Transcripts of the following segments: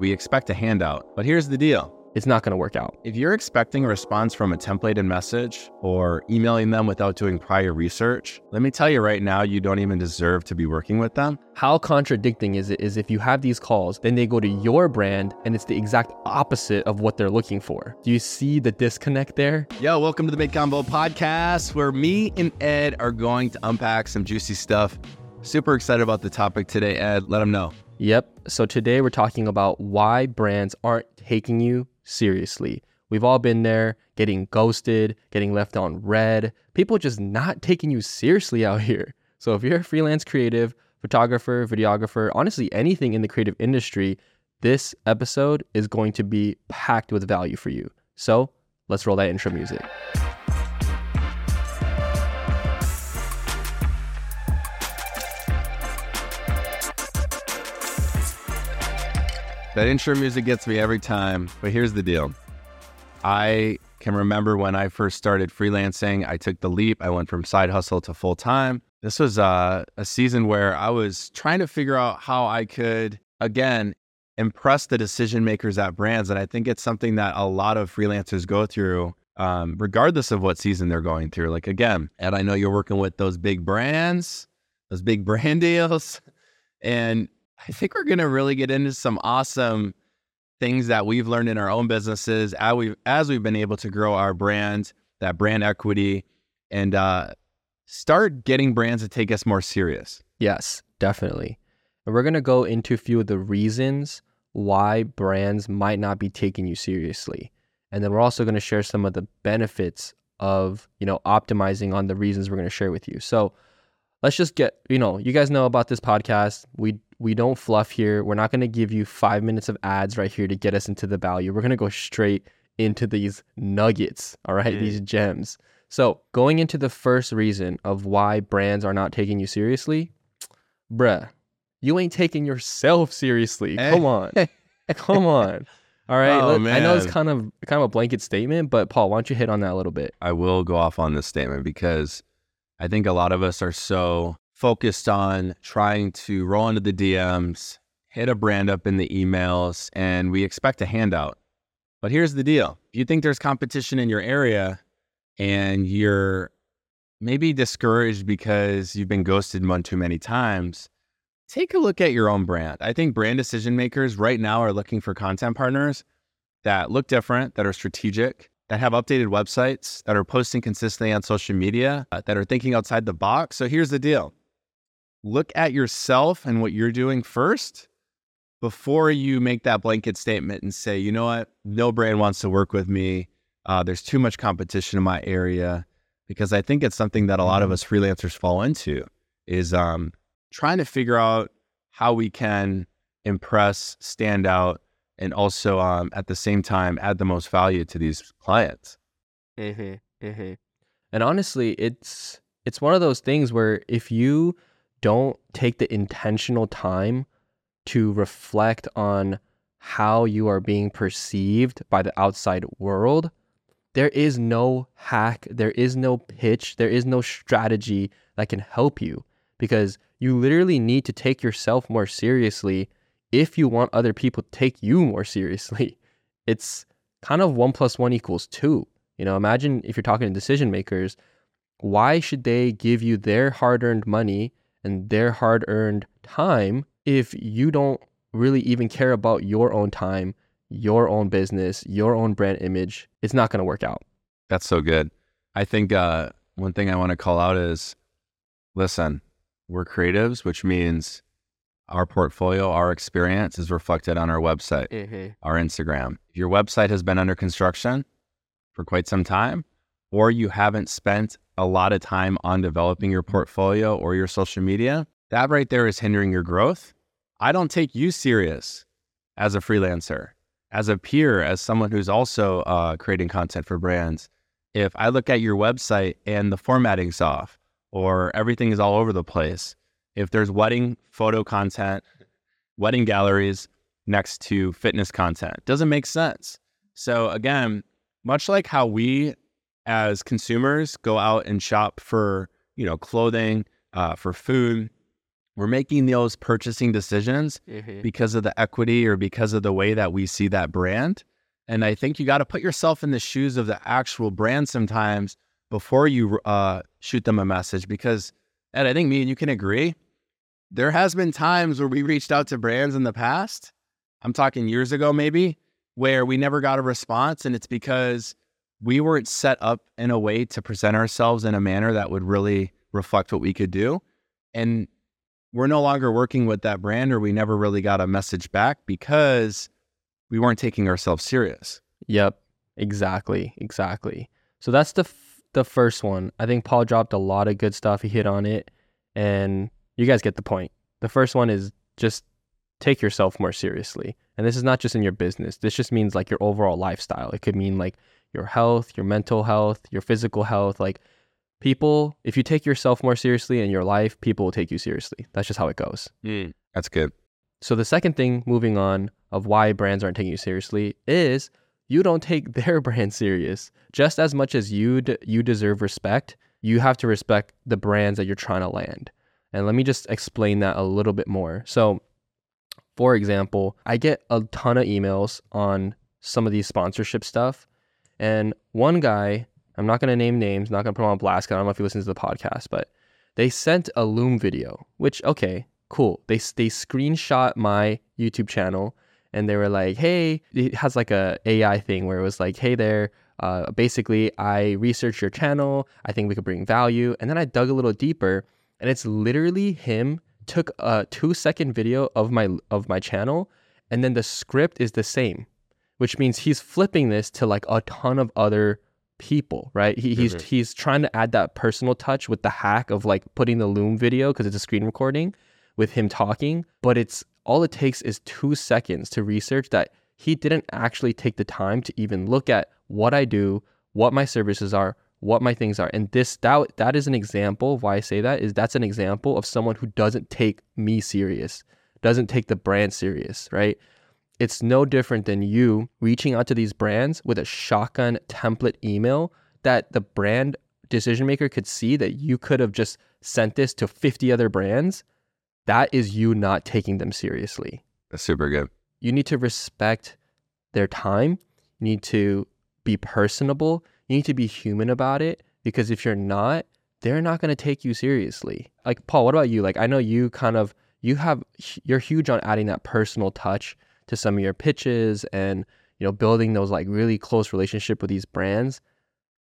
We expect a handout, but here's the deal. It's not going to work out. If you're expecting a response from a templated message or emailing them without doing prior research, let me tell you right now, you don't even deserve to be working with them. How contradicting is it is if you have these calls, then they go to your brand and it's the exact opposite of what they're looking for. Do you see the disconnect there? Yo, welcome to the Mid Convo podcast, where me and Ed are going to unpack some juicy stuff. Super excited about the topic today, Ed. Let them know. Yep. So today we're talking about why brands aren't taking you seriously. We've all been there, getting ghosted, getting left on red, people just not taking you seriously out here. So if you're a freelance creative, photographer, videographer, honestly, anything in the creative industry, this episode is going to be packed with value for you. So let's roll that intro music. That intro music gets me every time. But here's the deal I can remember when I first started freelancing, I took the leap. I went from side hustle to full time. This was uh, a season where I was trying to figure out how I could, again, impress the decision makers at brands. And I think it's something that a lot of freelancers go through, um, regardless of what season they're going through. Like, again, and I know you're working with those big brands, those big brand deals. And I think we're going to really get into some awesome things that we've learned in our own businesses as we've, as we've been able to grow our brand, that brand equity, and uh, start getting brands to take us more serious. Yes, definitely. And we're going to go into a few of the reasons why brands might not be taking you seriously. And then we're also going to share some of the benefits of, you know, optimizing on the reasons we're going to share with you. So, let's just get, you know, you guys know about this podcast. We we don't fluff here. We're not going to give you five minutes of ads right here to get us into the value. We're going to go straight into these nuggets, all right, these gems. So, going into the first reason of why brands are not taking you seriously, bruh, you ain't taking yourself seriously. Eh. Come on. Come on. All right. Oh, I know it's kind of kind of a blanket statement, but Paul, why don't you hit on that a little bit? I will go off on this statement because I think a lot of us are so focused on trying to roll into the DMs, hit a brand up in the emails, and we expect a handout. But here's the deal if you think there's competition in your area and you're maybe discouraged because you've been ghosted one too many times, take a look at your own brand. I think brand decision makers right now are looking for content partners that look different, that are strategic, that have updated websites, that are posting consistently on social media, uh, that are thinking outside the box. So here's the deal look at yourself and what you're doing first before you make that blanket statement and say, you know what, no brand wants to work with me. Uh, there's too much competition in my area because I think it's something that a lot of mm-hmm. us freelancers fall into is um, trying to figure out how we can impress, stand out, and also um, at the same time add the most value to these clients. Mm-hmm, mm-hmm. And honestly, it's it's one of those things where if you don't take the intentional time to reflect on how you are being perceived by the outside world, there is no hack, there is no pitch, there is no strategy that can help you because you literally need to take yourself more seriously if you want other people to take you more seriously. It's kind of one plus one equals two. You know, imagine if you're talking to decision makers, why should they give you their hard earned money and their hard earned time if you don't really even care about your own time, your own business, your own brand image. It's not going to work out. That's so good. I think uh, one thing I want to call out is listen, we're creatives, which means our portfolio, our experience is reflected on our website, mm-hmm. our Instagram. If your website has been under construction for quite some time, or you haven't spent a lot of time on developing your portfolio or your social media, that right there is hindering your growth. I don't take you serious as a freelancer, as a peer, as someone who's also uh, creating content for brands. If I look at your website and the formatting's off or everything is all over the place, if there's wedding photo content, wedding galleries next to fitness content, doesn't make sense. So again, much like how we as consumers go out and shop for you know clothing, uh, for food, we're making those purchasing decisions Mhm. because of the equity or because of the way that we see that brand. And I think you got to put yourself in the shoes of the actual brand sometimes before you uh, shoot them a message. Because, Ed, I think me and you can agree, there has been times where we reached out to brands in the past. I'm talking years ago, maybe, where we never got a response. And it's because we weren't set up in a way to present ourselves in a manner that would really reflect what we could do. And we're no longer working with that brand or we never really got a message back because we weren't taking ourselves serious. Yep, exactly, exactly. So that's the f- the first one. I think Paul dropped a lot of good stuff. He hit on it, and you guys get the point. The first one is just take yourself more seriously, and this is not just in your business. This just means like your overall lifestyle. It could mean like your health, your mental health, your physical health. Like people, if you take yourself more seriously in your life, people will take you seriously. That's just how it goes. Mm. That's good. So the second thing, moving on, of why brands aren't taking you seriously is you don't take their brand serious. Just as much as you d- you deserve respect, you have to respect the brands that you're trying to land. And let me just explain that a little bit more. So, for example, I get a ton of emails on some of these sponsorship stuff, and one guy, I'm not going to name names, not going to put him on blast. I don't know if he listens to the podcast, but they sent a Loom video, which okay, cool. They they screenshot my YouTube channel and they were like, "Hey, it has like a AI thing where it was like, "Hey there, uh, basically I researched your channel. I think we could bring value." And then I dug a little deeper, and it's literally him took a 2-second video of my of my channel and then the script is the same, which means he's flipping this to like a ton of other people, right? He, he's Mhm. he's trying to add that personal touch with the hack of like putting the Loom video because it's a screen recording with him talking, but it's all it takes is 2 seconds to research that he didn't actually take the time to even look at what I do, what my services are, what my things are. And this that that is an example of why I say that is that's an example of someone who doesn't take me serious, doesn't take the brand serious, right? It's no different than you reaching out to these brands with a shotgun template email that the brand decision maker could see that you could have just sent this to 50 other brands. That is you not taking them seriously. That's super good. You need to respect their time. You need to be personable. You need to be human about it because if you're not, they're not going to take you seriously. Like Paul, what about you? Like I know you kind of you have you're huge on adding that personal touch to some of your pitches and you know building those like really close relationship with these brands.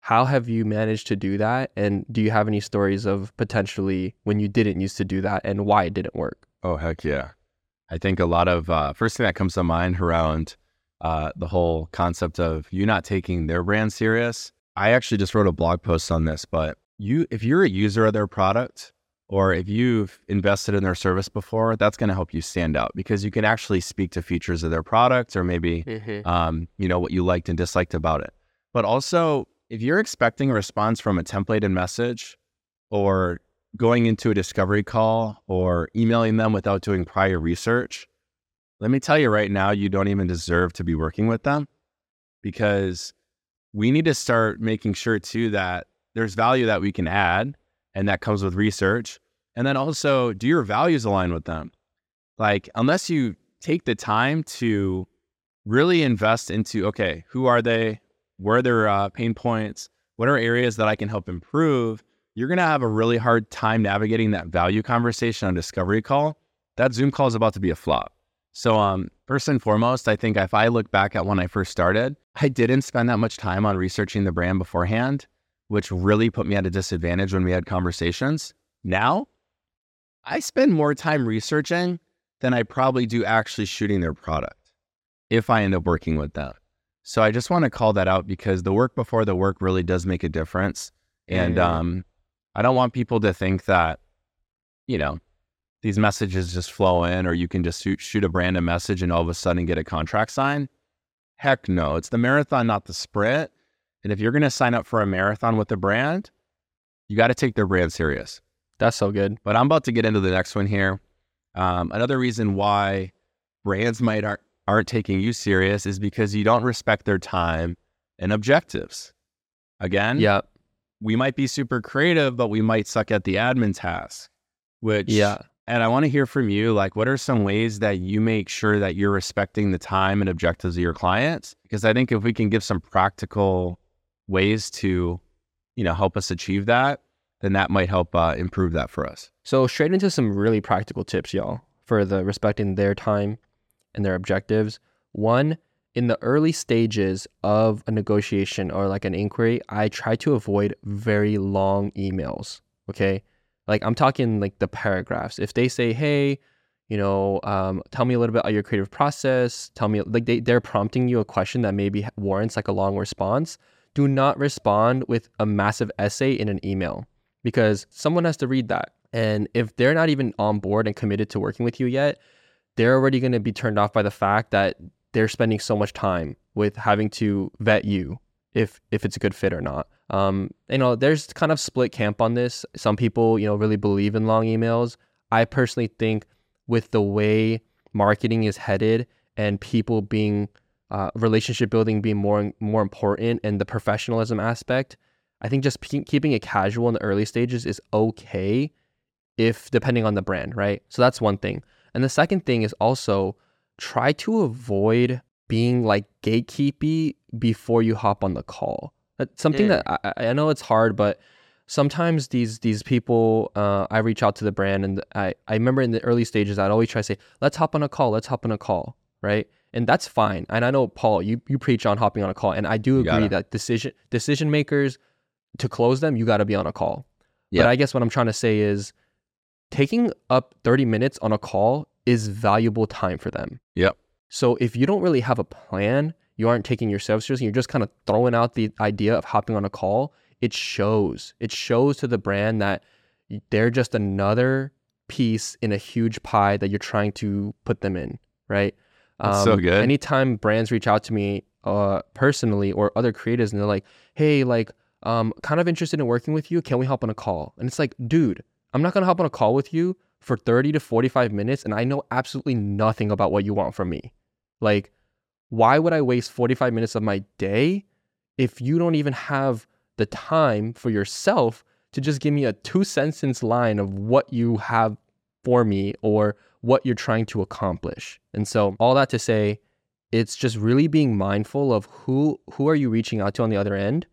How have you managed to do that? And do you have any stories of potentially when you didn't used to do that and why it didn't work? Oh, heck yeah. I think a lot of, uh, first thing that comes to mind around uh, the whole concept of you not taking their brand serious. I actually just wrote a blog post on this, but you, if you're a user of their product or if you've invested in their service before, that's going to help you stand out because you can actually speak to features of their product or maybe um, you know, what you liked and disliked about it. But also, if you're expecting a response from a templated message or going into a discovery call or emailing them without doing prior research, let me tell you right now, you don't even deserve to be working with them because we need to start making sure too that there's value that we can add and that comes with research. And then also, do your values align with them? Like, unless you take the time to really invest into okay, who are they? Where are their uh, pain points? What are areas that I can help improve? You're going to have a really hard time navigating that value conversation on discovery call. That Zoom call is about to be a flop. So, um, first and foremost, I think if I look back at when I first started, I didn't spend that much time on researching the brand beforehand, which really put me at a disadvantage when we had conversations. Now, I spend more time researching than I probably do actually shooting their product if I end up working with them. So I just want to call that out because the work before the work really does make a difference. And um, I don't want people to think that, you know, these messages just flow in or you can just shoot, shoot a random message and all of a sudden get a contract signed. Heck no, it's the marathon, not the sprint. And if you're going to sign up for a marathon with a brand, you got to take their brand serious. That's so good. But I'm about to get into the next one here. Um, another reason why brands might aren't, aren't taking you serious is because you don't respect their time and objectives. Again, Yeah. we might be super creative, but we might suck at the admin task, which Yeah. And I want to hear from you like what are some ways that you make sure that you're respecting the time and objectives of your clients? Because I think if we can give some practical ways to, you know, help us achieve that, then that might help uh, improve that for us. So straight into some really practical tips, y'all, for the respecting their time and their objectives. One, in the early stages of a negotiation or like an inquiry, I try to avoid very long emails. Okay. Like I'm talking like the paragraphs. If they say, hey, you know, um, tell me a little bit about your creative process, tell me, like they, they're prompting you a question that maybe warrants like a long response, do not respond with a massive essay in an email because someone has to read that. And if they're not even on board and committed to working with you yet, they're already going to be turned off by the fact that they're spending so much time with having to vet you if if it's a good fit or not. Um, you know, there's kind of split camp on this. Some people, you know, really believe in long emails. I personally think with the way marketing is headed and people being uh, relationship building being more more important and the professionalism aspect, I think just pe- keeping it casual in the early stages is okay if depending on the brand, right? So that's one thing. And the second thing is also try to avoid being like gatekeepy before you hop on the call. That's something Mm. that I, I know it's hard, but sometimes these these people, uh, I reach out to the brand, and I I remember in the early stages, I'd always try to say, "Let's hop on a call. Let's hop on a call," right? And that's fine. And I know Paul, you you preach on hopping on a call, and I do agree that decision decision makers to close them, you got to be on a call. But I guess what I'm trying to say is taking up 30 minutes on a call is valuable time for them. Yep. So if you don't really have a plan, you aren't taking yourself seriously, you're just kind of throwing out the idea of hopping on a call, it shows. It shows to the brand that they're just another piece in a huge pie that you're trying to put them in, right? Um, so good. Anytime brands reach out to me uh, personally or other creators and they're like, hey, like, um, kind of interested in working with you. Can we hop on a call? And it's like, dude, I'm not gonna hop on a call with you for 30 to 45 minutes and I know absolutely nothing about what you want from me. Like, why would I waste 45 minutes of my day if you don't even have the time for yourself to just give me a two sentence line of what you have for me or what you're trying to accomplish? And so, all that to say, it's just really being mindful of who who are you reaching out to on the other end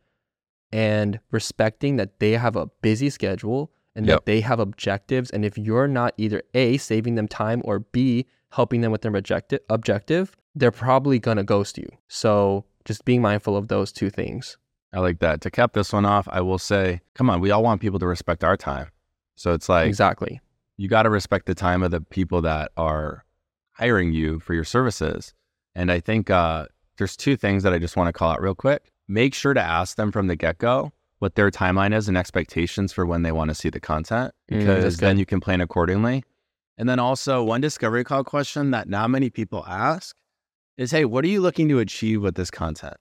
and respecting that they have a busy schedule and Yep. that they have objectives and if you're not either a saving them time or b helping them with their objective objective they're probably going to ghost you so just being mindful of those two things I like that. To cap this one off, I will say, come on, we all want people to respect our time. So it's like exactly you got to respect the time of the people that are hiring you for your services. And I think uh, there's two things that I just want to call out real quick. Make sure to ask them from the get go what their timeline is and expectations for when they want to see the content, Mm, because that's then you can plan accordingly. And then also, one discovery call question that not many people ask is Hey, what are you looking to achieve with this content?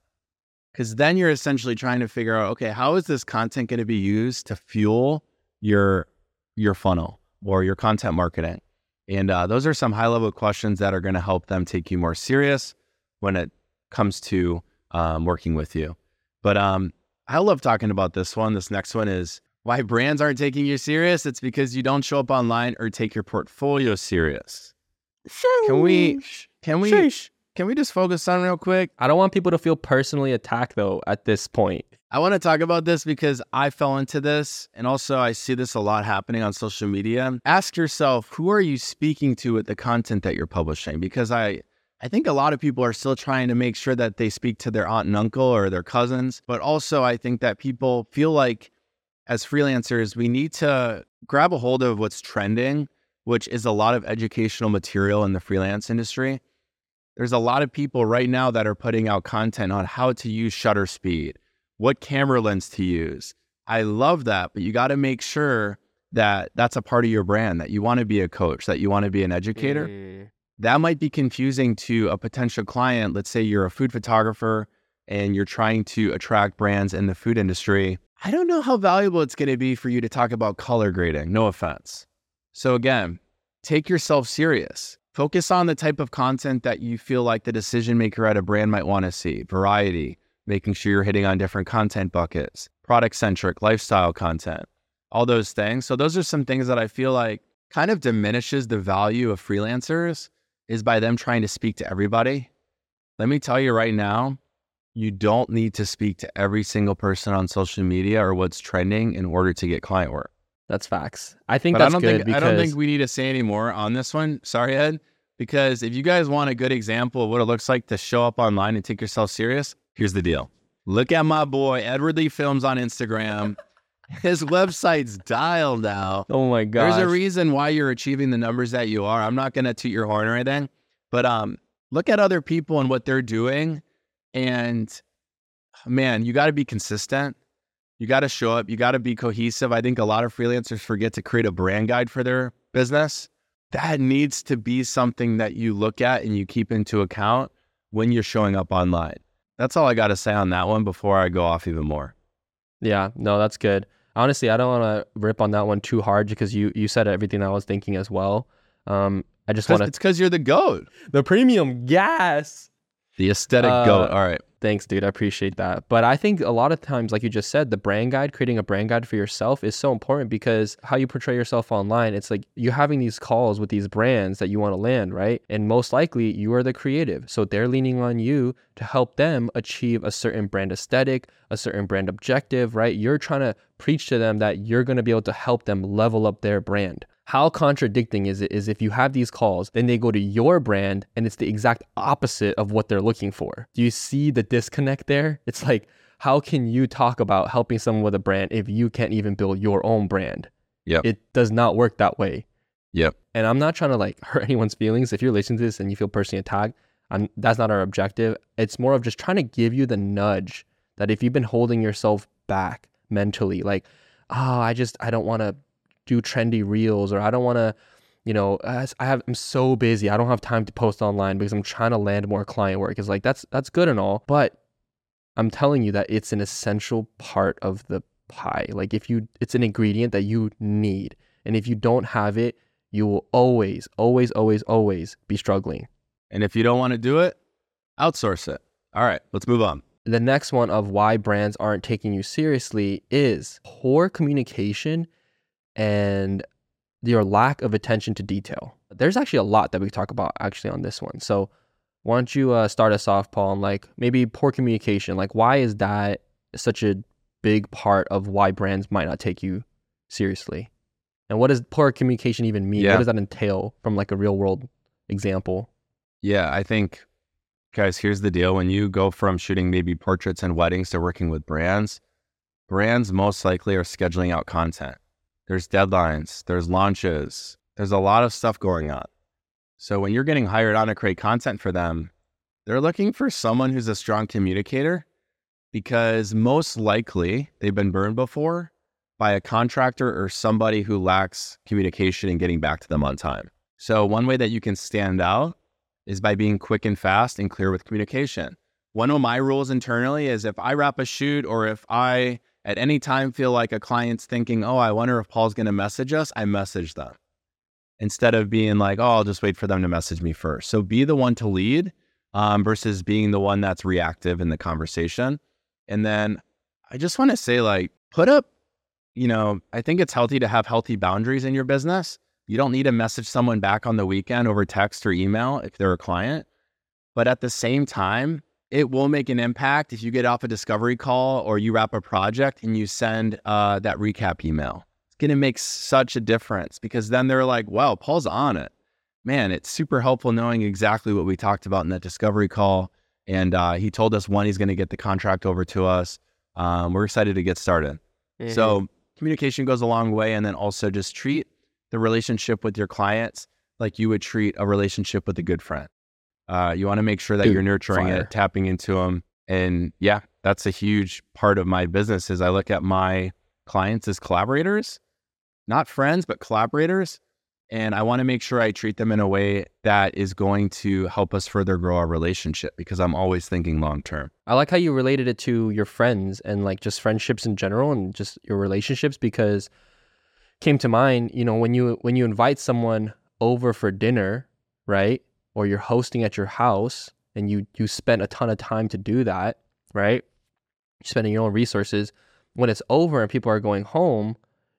Because then you're essentially trying to figure out, okay, how is this content going to be used to fuel your your funnel or your content marketing? And uh, those are some high level questions that are going to help them take you more serious when it comes to um, working with you. But um, I love talking about this one. This next one is why brands aren't taking you serious. It's because you don't show up online or take your portfolio serious. Can we? Can we? Can we just focus on real quick? i don't want people to feel personally attacked though at this point I want to talk about this because I fell into this and also I see this a lot happening on social media. Ask yourself, who are you speaking to with the content that you're publishing? Because I I think a lot of people are still trying to make sure that they speak to their aunt and uncle or their cousins, but also I think that people feel like as freelancers, we need to grab a hold of what's trending, which is a lot of educational material in the freelance industry. There's a lot of people right now that are putting out content on how to use shutter speed, what camera lens to use. I love that, but you got to make sure that that's a part of your brand, that you want to be a coach, that you want to be an educator. Mm, That might be confusing to a potential client. Let's say you're a food photographer and you're trying to attract brands in the food industry. I don't know how valuable it's going to be for you to talk about color grading. No offense. So, again, take yourself serious. Focus on the type of content that you feel like the decision maker at a brand might want to see variety, making sure you're hitting on different content buckets, product centric, lifestyle content, all those things. So, those are some things that I feel like kind of diminishes the value of freelancers is by them trying to speak to everybody. Let me tell you right now, you don't need to speak to every single person on social media or what's trending in order to get client work. That's facts. I think But that's I don't good think because I don't think we need to say any more on this one. Sorry, Ed. Because if you guys want a good example of what it looks like to show up online and take yourself serious, here's the deal. Look at my boy Edward Lee Films on Instagram. His website's dialed now. oh my god, There's a reason why you're achieving the numbers that you are. I'm not gonna toot your horn or anything, but um, look at other people and what they're doing, and man, you got to be consistent. You got to show up. You got to be cohesive. I think a lot of freelancers forget to create a brand guide for their business. That needs to be something that you look at and you keep into account when you're showing up online. That's all I got to say on that one before I go off even more. Yeah, no, that's good. Honestly, I don't want to rip on that one too hard because you you said everything I was thinking as well. Um, I just want to. It's because you're the goat, the premium gas. the aesthetic Uh, goat. All right. Thanks, dude. I appreciate that. But I think a lot of times, like you just said, the brand guide, creating a brand guide for yourself is so important because how you portray yourself online, it's like you're having these calls with these brands that you want to land, right? And most likely you are the creative. So they're leaning on you to help them achieve a certain brand aesthetic, a certain brand objective, right? You're trying to preach to them that you're going to be able to help them level up their brand. How contradicting is it is if you have these calls, then they go to your brand and it's the exact opposite of what they're looking for. Do you see the disconnect there? It's like, how can you talk about helping someone with a brand if you can't even build your own brand? Yeah. It does not work that way. Yep. And I'm not trying to like hurt anyone's feelings. If you're listening to this and you feel personally attacked, I'm, that's not our objective. It's more of just trying to give you the nudge that if you've been holding yourself back mentally, like, oh, I just, I don't want to do trendy reels or I don't want to, you know, I have, I'm so busy. I don't have time to post online because I'm trying to land more client work. It's like, that's, that's good and all. But I'm telling you that it's an essential part of the pie. Like if you, it's an ingredient that you need. And if you don't have it, you will always, always, always, always be struggling. And if you don't want to do it, outsource it. All right, let's move on. The next one of why brands aren't taking you seriously is poor communication and your lack of attention to detail. There's actually a lot that we talk about actually on this one. So why don't you uh, start us off, Paul, on like maybe poor communication? Like why is that such a big part of why brands might not take you seriously? And what does poor communication even mean? Yeah. What does that entail from like a real world example? Yeah, I think, guys, here's the deal. When you go from shooting maybe portraits and weddings to working with brands, brands most likely are scheduling out content. There's deadlines, there's launches, there's a lot of stuff going on. So when you're getting hired on to create content for them, they're looking for someone who's a strong communicator because most likely they've been burned before by a contractor or somebody who lacks communication and getting back to them on time. So one way that you can stand out is by being quick and fast and clear with communication. One of my rules internally is if I wrap a shoot or if I at any time feel like a client's thinking, oh, I wonder if Paul's going to message us, I message them instead of being like, oh, I'll just wait for them to message me first. So be the one to lead um, versus being the one that's reactive in the conversation. And then I just want to say, like, put up, you know, I think it's healthy to have healthy boundaries in your business. You don't need to message someone back on the weekend over text or email if they're a client. But at the same time, it will make an impact if you get off a discovery call or you wrap a project and you send uh, that recap email. It's going to make such a difference because then they're like, wow, Paul's on it. Man, it's super helpful knowing exactly what we talked about in that discovery call. And uh, he told us when he's going to get the contract over to us. Um, we're excited to get started. So communication goes a long way. And then also just treat the relationship with your clients like you would treat a relationship with a good friend. Uh, you want to make sure that Dude, you're nurturing fire. it, tapping into them. And yeah, that's a huge part of my business is I look at my clients as collaborators, not friends, but collaborators. And I want to make sure I treat them in a way that is going to help us further grow our relationship because I'm always thinking long term. I like how you related it to your friends and like just friendships in general and just your relationships because came to mind, you know, when you when you invite someone over for dinner, right? Or you're hosting at your house and you you spent a ton of time to do that, right? You're spending your own resources. When it's over and people are going home,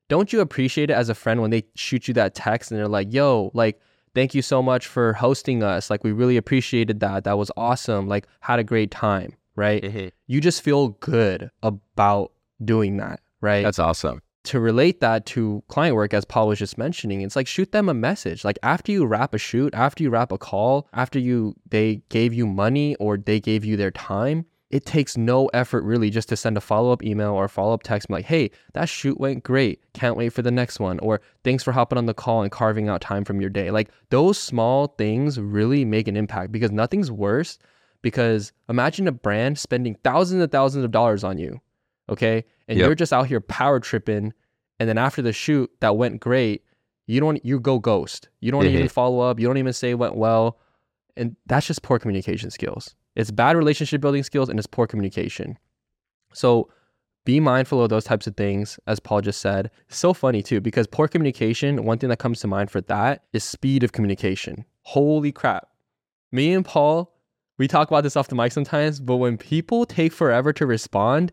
don't you appreciate it as a friend when they shoot you that text and they're like, yo, like, thank you so much for hosting us. Like, we really appreciated that. That was awesome. Like, had a great time, right? Mm-hmm. You just feel good about doing that, right? That's awesome. To relate that to client work, as Paul was just mentioning, it's like shoot them a message. Like after you wrap a shoot, after you wrap a call, after you they gave you money or they gave you their time, it takes no effort really just to send a follow up email or follow up text like, hey, that shoot went great. Can't wait for the next one. Or thanks for hopping on the call and carving out time from your day. Like those small things really make an impact because nothing's worse. Because imagine a brand spending thousands and thousands of dollars on you, okay? And Yep. you're just out here power tripping. And then after the shoot that went great, you don't, you go ghost. You don't even Mhm. follow up. You don't even say it went well. And that's just poor communication skills. It's bad relationship building skills and it's poor communication. So be mindful of those types of things, as Paul just said. So funny too, because poor communication, one thing that comes to mind for that is speed of communication. Holy crap. Me and Paul, we talk about this off the mic sometimes, but when people take forever to respond,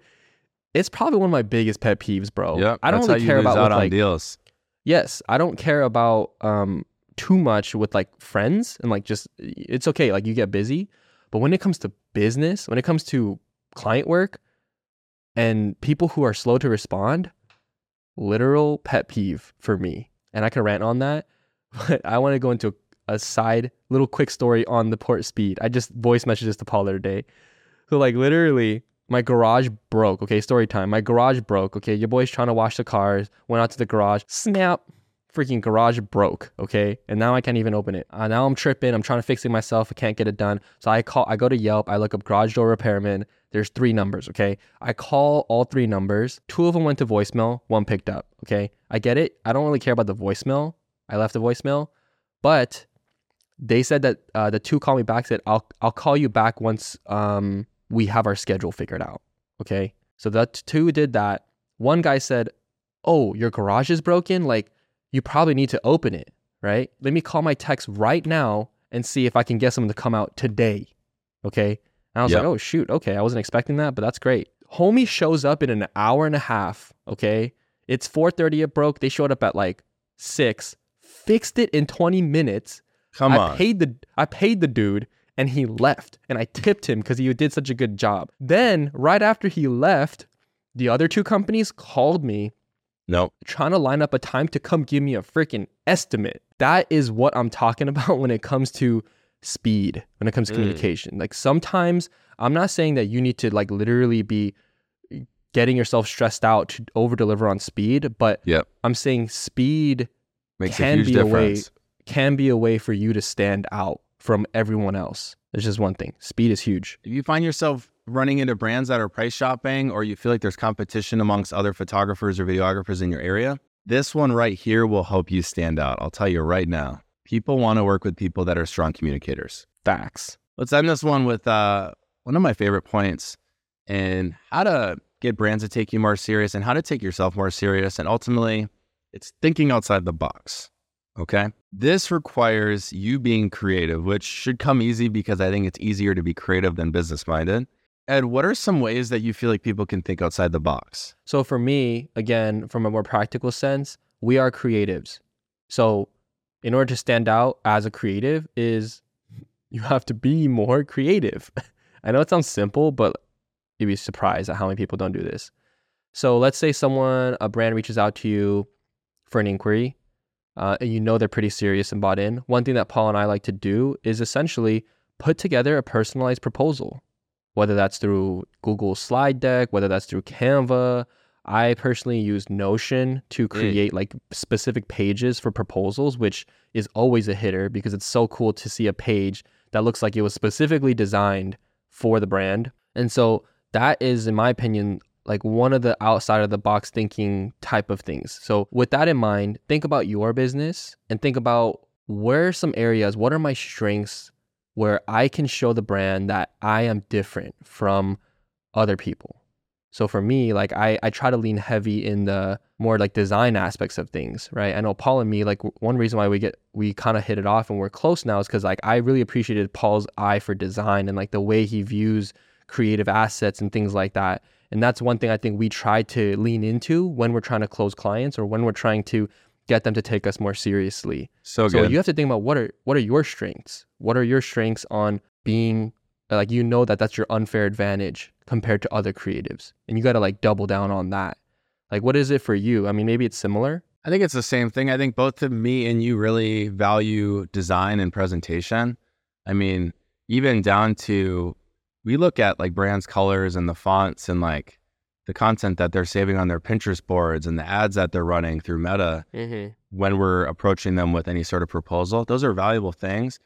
it's probably one of my biggest pet peeves, bro. Yeah, I don't really care about out with, on like deals. yes i don't care about um too much with like friends and like just it's okay like you get busy but when it comes to business when it comes to client work and people who are slow to respond literal pet peeve for me and i can rant on that but i want to go into a side little quick story on the port speed i just voice messages to paul the other day so like literally my garage broke. Okay, story time. My garage broke. Okay, your boy's trying to wash the cars. Went out to the garage. Snap. Freaking garage broke. Okay, and now I can't even open it. Uh, now I'm tripping. I'm trying to fix it myself. I can't get it done. So I call. I go to Yelp. I look up garage door repairman. There's three numbers. Okay, I call all three numbers. Two of them went to voicemail. One picked up. Okay, I get it. I don't really care about the voicemail. I left a voicemail, but they said that uh, the two called me back. Said I'll I'll call you back once um we have our schedule figured out. Okay. So the two did that. One guy said, Oh, your garage is broken? Like, you probably need to open it, right? Let me call my techs right now and see if I can get someone to come out today. Okay. And I was Yep. like, Oh, shoot. Okay. I wasn't expecting that, but that's great. Homie shows up in an hour and a half. Okay. It's 4:30. It broke. They showed up at like six, fixed it in 20 minutes. Come I on. paid the I paid the dude and he left and I tipped him because he did such a good job. Then right after he left, the other two companies called me nope. trying to line up a time to come give me a freaking estimate. That is what I'm talking about when it comes to speed, when it comes to Mm. communication. Like sometimes I'm not saying that you need to like literally be getting yourself stressed out to over deliver on speed, but Yep. I'm saying speed Makes Can a huge be a way- can be a way for you to stand out from everyone else. There's just one thing. Speed is huge. If you find yourself running into brands that are price shopping or you feel like there's competition amongst other photographers or videographers in your area, this one right here will help you stand out. I'll tell you right now. People want to work with people that are strong communicators. Facts. Let's end this one with uh, one of my favorite points and how to get brands to take you more serious and how to take yourself more serious. And ultimately, it's thinking outside the box. Okay. This requires you being creative, which should come easy because I think it's easier to be creative than business minded. Ed, what are some ways that you feel like people can think outside the box? So for me, again, from a more practical sense, we are creatives. So in order to stand out as a creative is you have to be more creative. I know it sounds simple, but you'd be surprised at how many people don't do this. So let's say someone, a brand reaches out to you for an inquiry, uh, and you know they're pretty serious and bought in. One thing that Paul and I like to do is essentially put together a personalized proposal, whether that's through Google Slide Deck, whether that's through Canva. I personally use Notion to create like specific pages for proposals, which is always a hitter because it's so cool to see a page that looks like it was specifically designed for the brand. And so that is, in my opinion, like one of the outside of the box thinking type of things. So with that in mind, think about your business and think about where are some areas, what are my strengths where I can show the brand that I am different from other people. So for me, like I, I try to lean heavy in the more like design aspects of things, right? I know Paul and me, like one reason why we get we kind of hit it off and we're close now is because like I really appreciated Paul's eye for design and like the way he views creative assets and things like that. And that's one thing I think we try to lean into when we're trying to close clients or when we're trying to get them to take us more seriously. So So you have to think about what are what are your strengths? What are your strengths on being like you know that that's your unfair advantage compared to other creatives. And you got to like double down on that. Like what is it for you? I mean maybe it's similar. I think it's the same thing. I think both of me and you really value design and presentation. I mean, even down to we look at like brands' colors and the fonts and like the content that they're saving on their Pinterest boards and the ads that they're running through Meta Mm-hmm. when we're approaching them with any sort of proposal. Those are valuable things.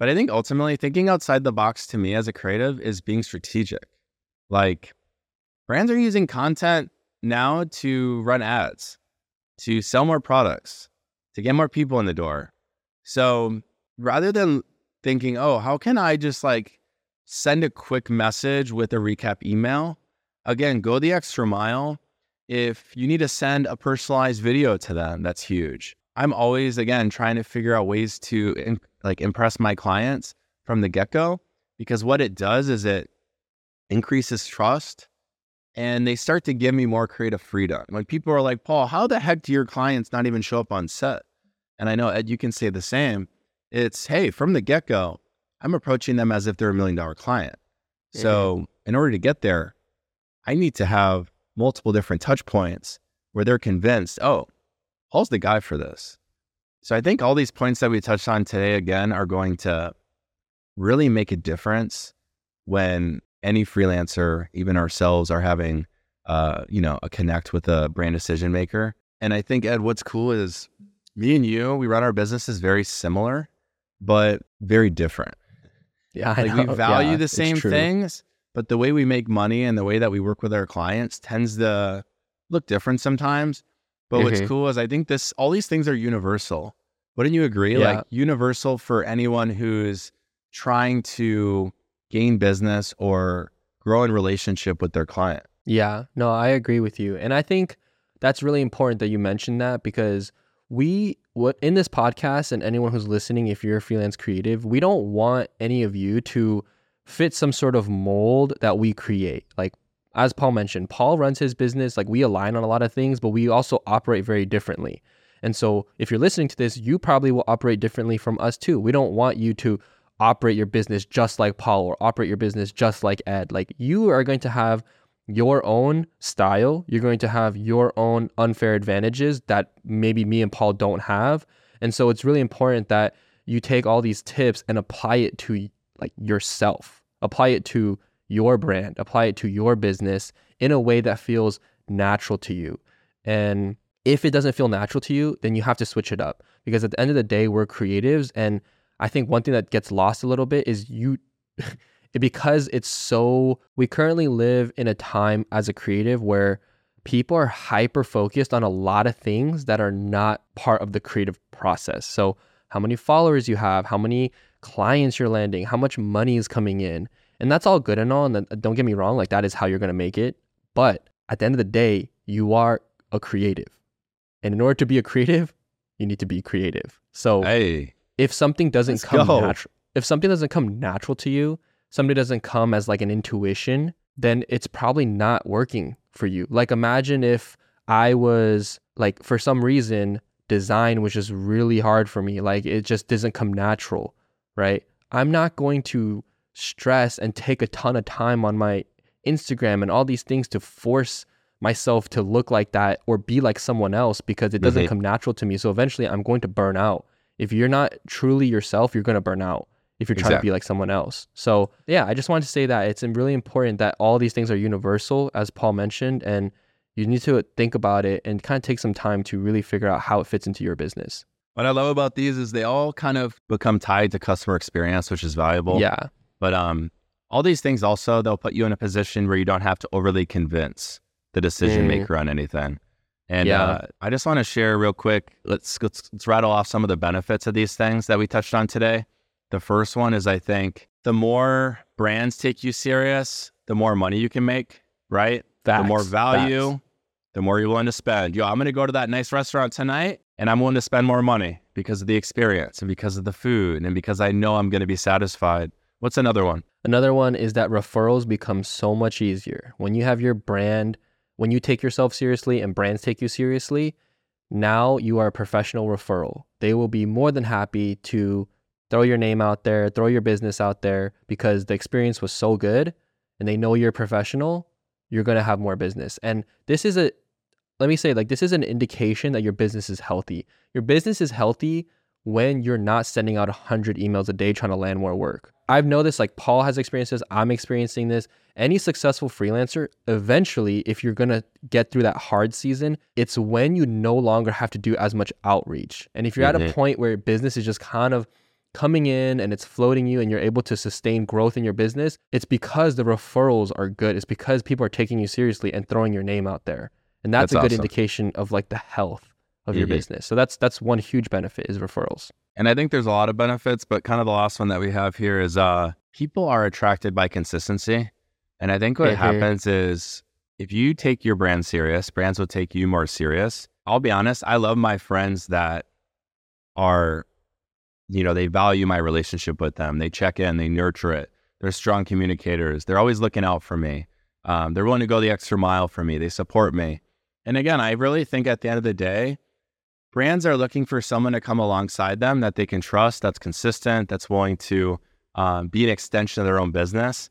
But I think ultimately thinking outside the box to me as a creative is being strategic. Like brands are using content now to run ads, to sell more products, to get more people in the door. So rather than thinking, oh, how can I just like send a quick message with a recap email? Again, go the extra mile. If you need to send a personalized video to them, that's huge. I'm always again trying to figure out ways to in, like impress my clients from the get-go because what it does is it increases trust and they start to give me more creative freedom. When people are like, "Paul, how the heck do your clients not even show up on set?" And I know Ed, you can say the same. It's, "Hey, from the get-go, I'm approaching them as if they're a million dollar client. So, in order to get there, I need to have multiple different touch points where they're convinced, oh, Paul's the guy for this. So, I think all these points that we touched on today again are going to really make a difference when any freelancer, even ourselves, are having, uh, you know, a connect with a brand decision maker. And I think Ed, what's cool is me and you, we run our businesses very similar, but very different. Yeah, I Like we value Yeah, the same things, but the way we make money and the way that we work with our clients tends to look different sometimes. But what's Mhm. cool is I think this all these things are universal. Wouldn't you agree? Yeah. Like universal for anyone who's trying to gain business or grow in relationship with their client. Yeah, no, I agree with you. And I think that's really important that you mentioned that because we what in this podcast and anyone who's listening if you're a freelance creative, we don't want any of you to fit some sort of mold that we create. Like as Paul mentioned, Paul runs his business like we align on a lot of things, but we also operate very differently. And so if you're listening to this, you probably will operate differently from us too. We don't want you to operate your business just like Paul or operate your business just like Ed. Like you are going to have your own style. You're going to have your own unfair advantages that maybe me and Paul don't have. And so it's really important that you take all these tips and apply it to like yourself. Apply it to your brand, apply it to your business in a way that feels natural to you. And if it doesn't feel natural to you, then you have to switch it up because at the end of the day, we're creatives. And I think one thing that gets lost a little bit is you, because it's so, we currently live in a time as a creative where people are hyper focused on a lot of things that are not part of the creative process. So, how many followers you have, how many clients you're landing, how much money is coming in. And that's all good and all. And uh, don't get me wrong, like that is how you're going to make it. But at the end of the day, you are a creative. And in order to be a creative, you need to be creative. So Hey, if something doesn't come natural, if something doesn't come natural to you, something doesn't come as like an intuition, then it's probably not working for you. Like imagine if I was like for some reason design was just really hard for me, like it just doesn't come natural, right? I'm not going to stress and take a ton of time on my Instagram and all these things to force myself to look like that or be like someone else because it doesn't Mhm. come natural to me. So eventually I'm going to burn out. If you're not truly yourself, you're going to burn out if you're trying to be like someone else. So, yeah, I just wanted to say that it's really important that all these things are universal, as Paul mentioned, and you need to think about it and kind of take some time to really figure out how it fits into your business. what I love about these is they all kind of become tied to customer experience, which is valuable. yeah. But um, all these things also they'll put you in a position where you don't have to overly convince the decision Mm. maker on anything. And Yeah. uh, I just want to share real quick. Let's, let's let's rattle off some of the benefits of these things that we touched on today. The first one is I think the more brands take you serious, the more money you can make. Right? the more value, facts. the more you're willing to spend. Yo, I'm going to go to that nice restaurant tonight and I'm willing to spend more money because of the experience and because of the food and because I know I'm going to be satisfied. What's another one? Another one is that referrals become so much easier. When you have your brand, when you take yourself seriously and brands take you seriously, now you are a professional referral. They will be more than happy to throw your name out there, throw your business out there because the experience was so good and they know you're a professional, you're going to have more business. And this is a let me say like this is an indication that your business is healthy. Your business is healthy when you're not sending out 100 emails a day trying to land more work. I've noticed like Paul has experienced this, I'm experiencing this. Any successful freelancer, eventually, if you're gonna get through that hard season, it's when you no longer have to do as much outreach. And if you're mm-hmm. at a mm-hmm. point where business is just kind of coming in and it's floating you and you're able to sustain growth in your business, it's because the referrals are good. It's because people are taking you seriously and throwing your name out there. And that's, that's a good awesome. indication of like the health of your mm-hmm. business. So that's that's one huge benefit is referrals. And I think there's a lot of benefits, but kind of the last one that we have here is uh people are attracted by consistency. And I think what happens is if you take your brand serious, brands will take you more serious. I'll be honest, I love my friends that are you know, they value my relationship with them. They check in, they nurture it. They're strong communicators. They're always looking out for me. Um, they're willing to go the extra mile for me. They support me. And again, I really think at the end of the day, brands are looking for someone to come alongside them that they can trust, that's consistent, that's willing to um, be an extension of their own business.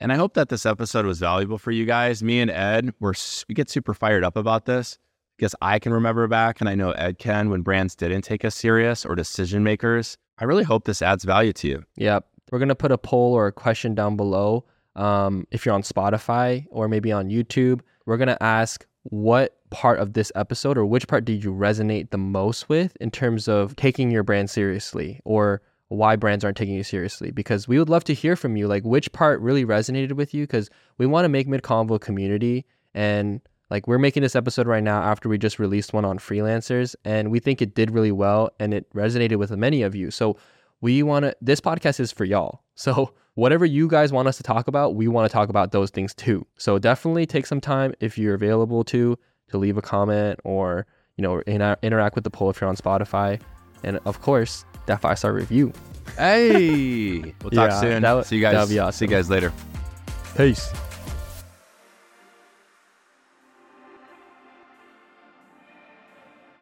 And I hope that this episode was valuable for you guys. Me and Ed, we're, we get super fired up about this because I can remember back, and I know Ed can, when brands didn't take us serious or decision makers. I really hope this adds value to you. Yep. We're going to put a poll or a question down below. Um, if you're on Spotify or maybe on YouTube, we're going to ask what part of this episode or which part did you resonate the most with in terms of taking your brand seriously or why brands aren't taking you seriously because we would love to hear from you like which part really resonated with you because we want to make mid convo community and like we're making this episode right now after we just released one on freelancers and we think it did really well and it resonated with many of you so we want to this podcast is for y'all so whatever you guys want us to talk about we want to talk about those things too so definitely take some time if you're available to to leave a comment or you know inter- interact with the poll if you're on Spotify, and of course that five star review. Hey, we'll talk yeah, soon. That, see you guys. Awesome. See you guys later. Peace.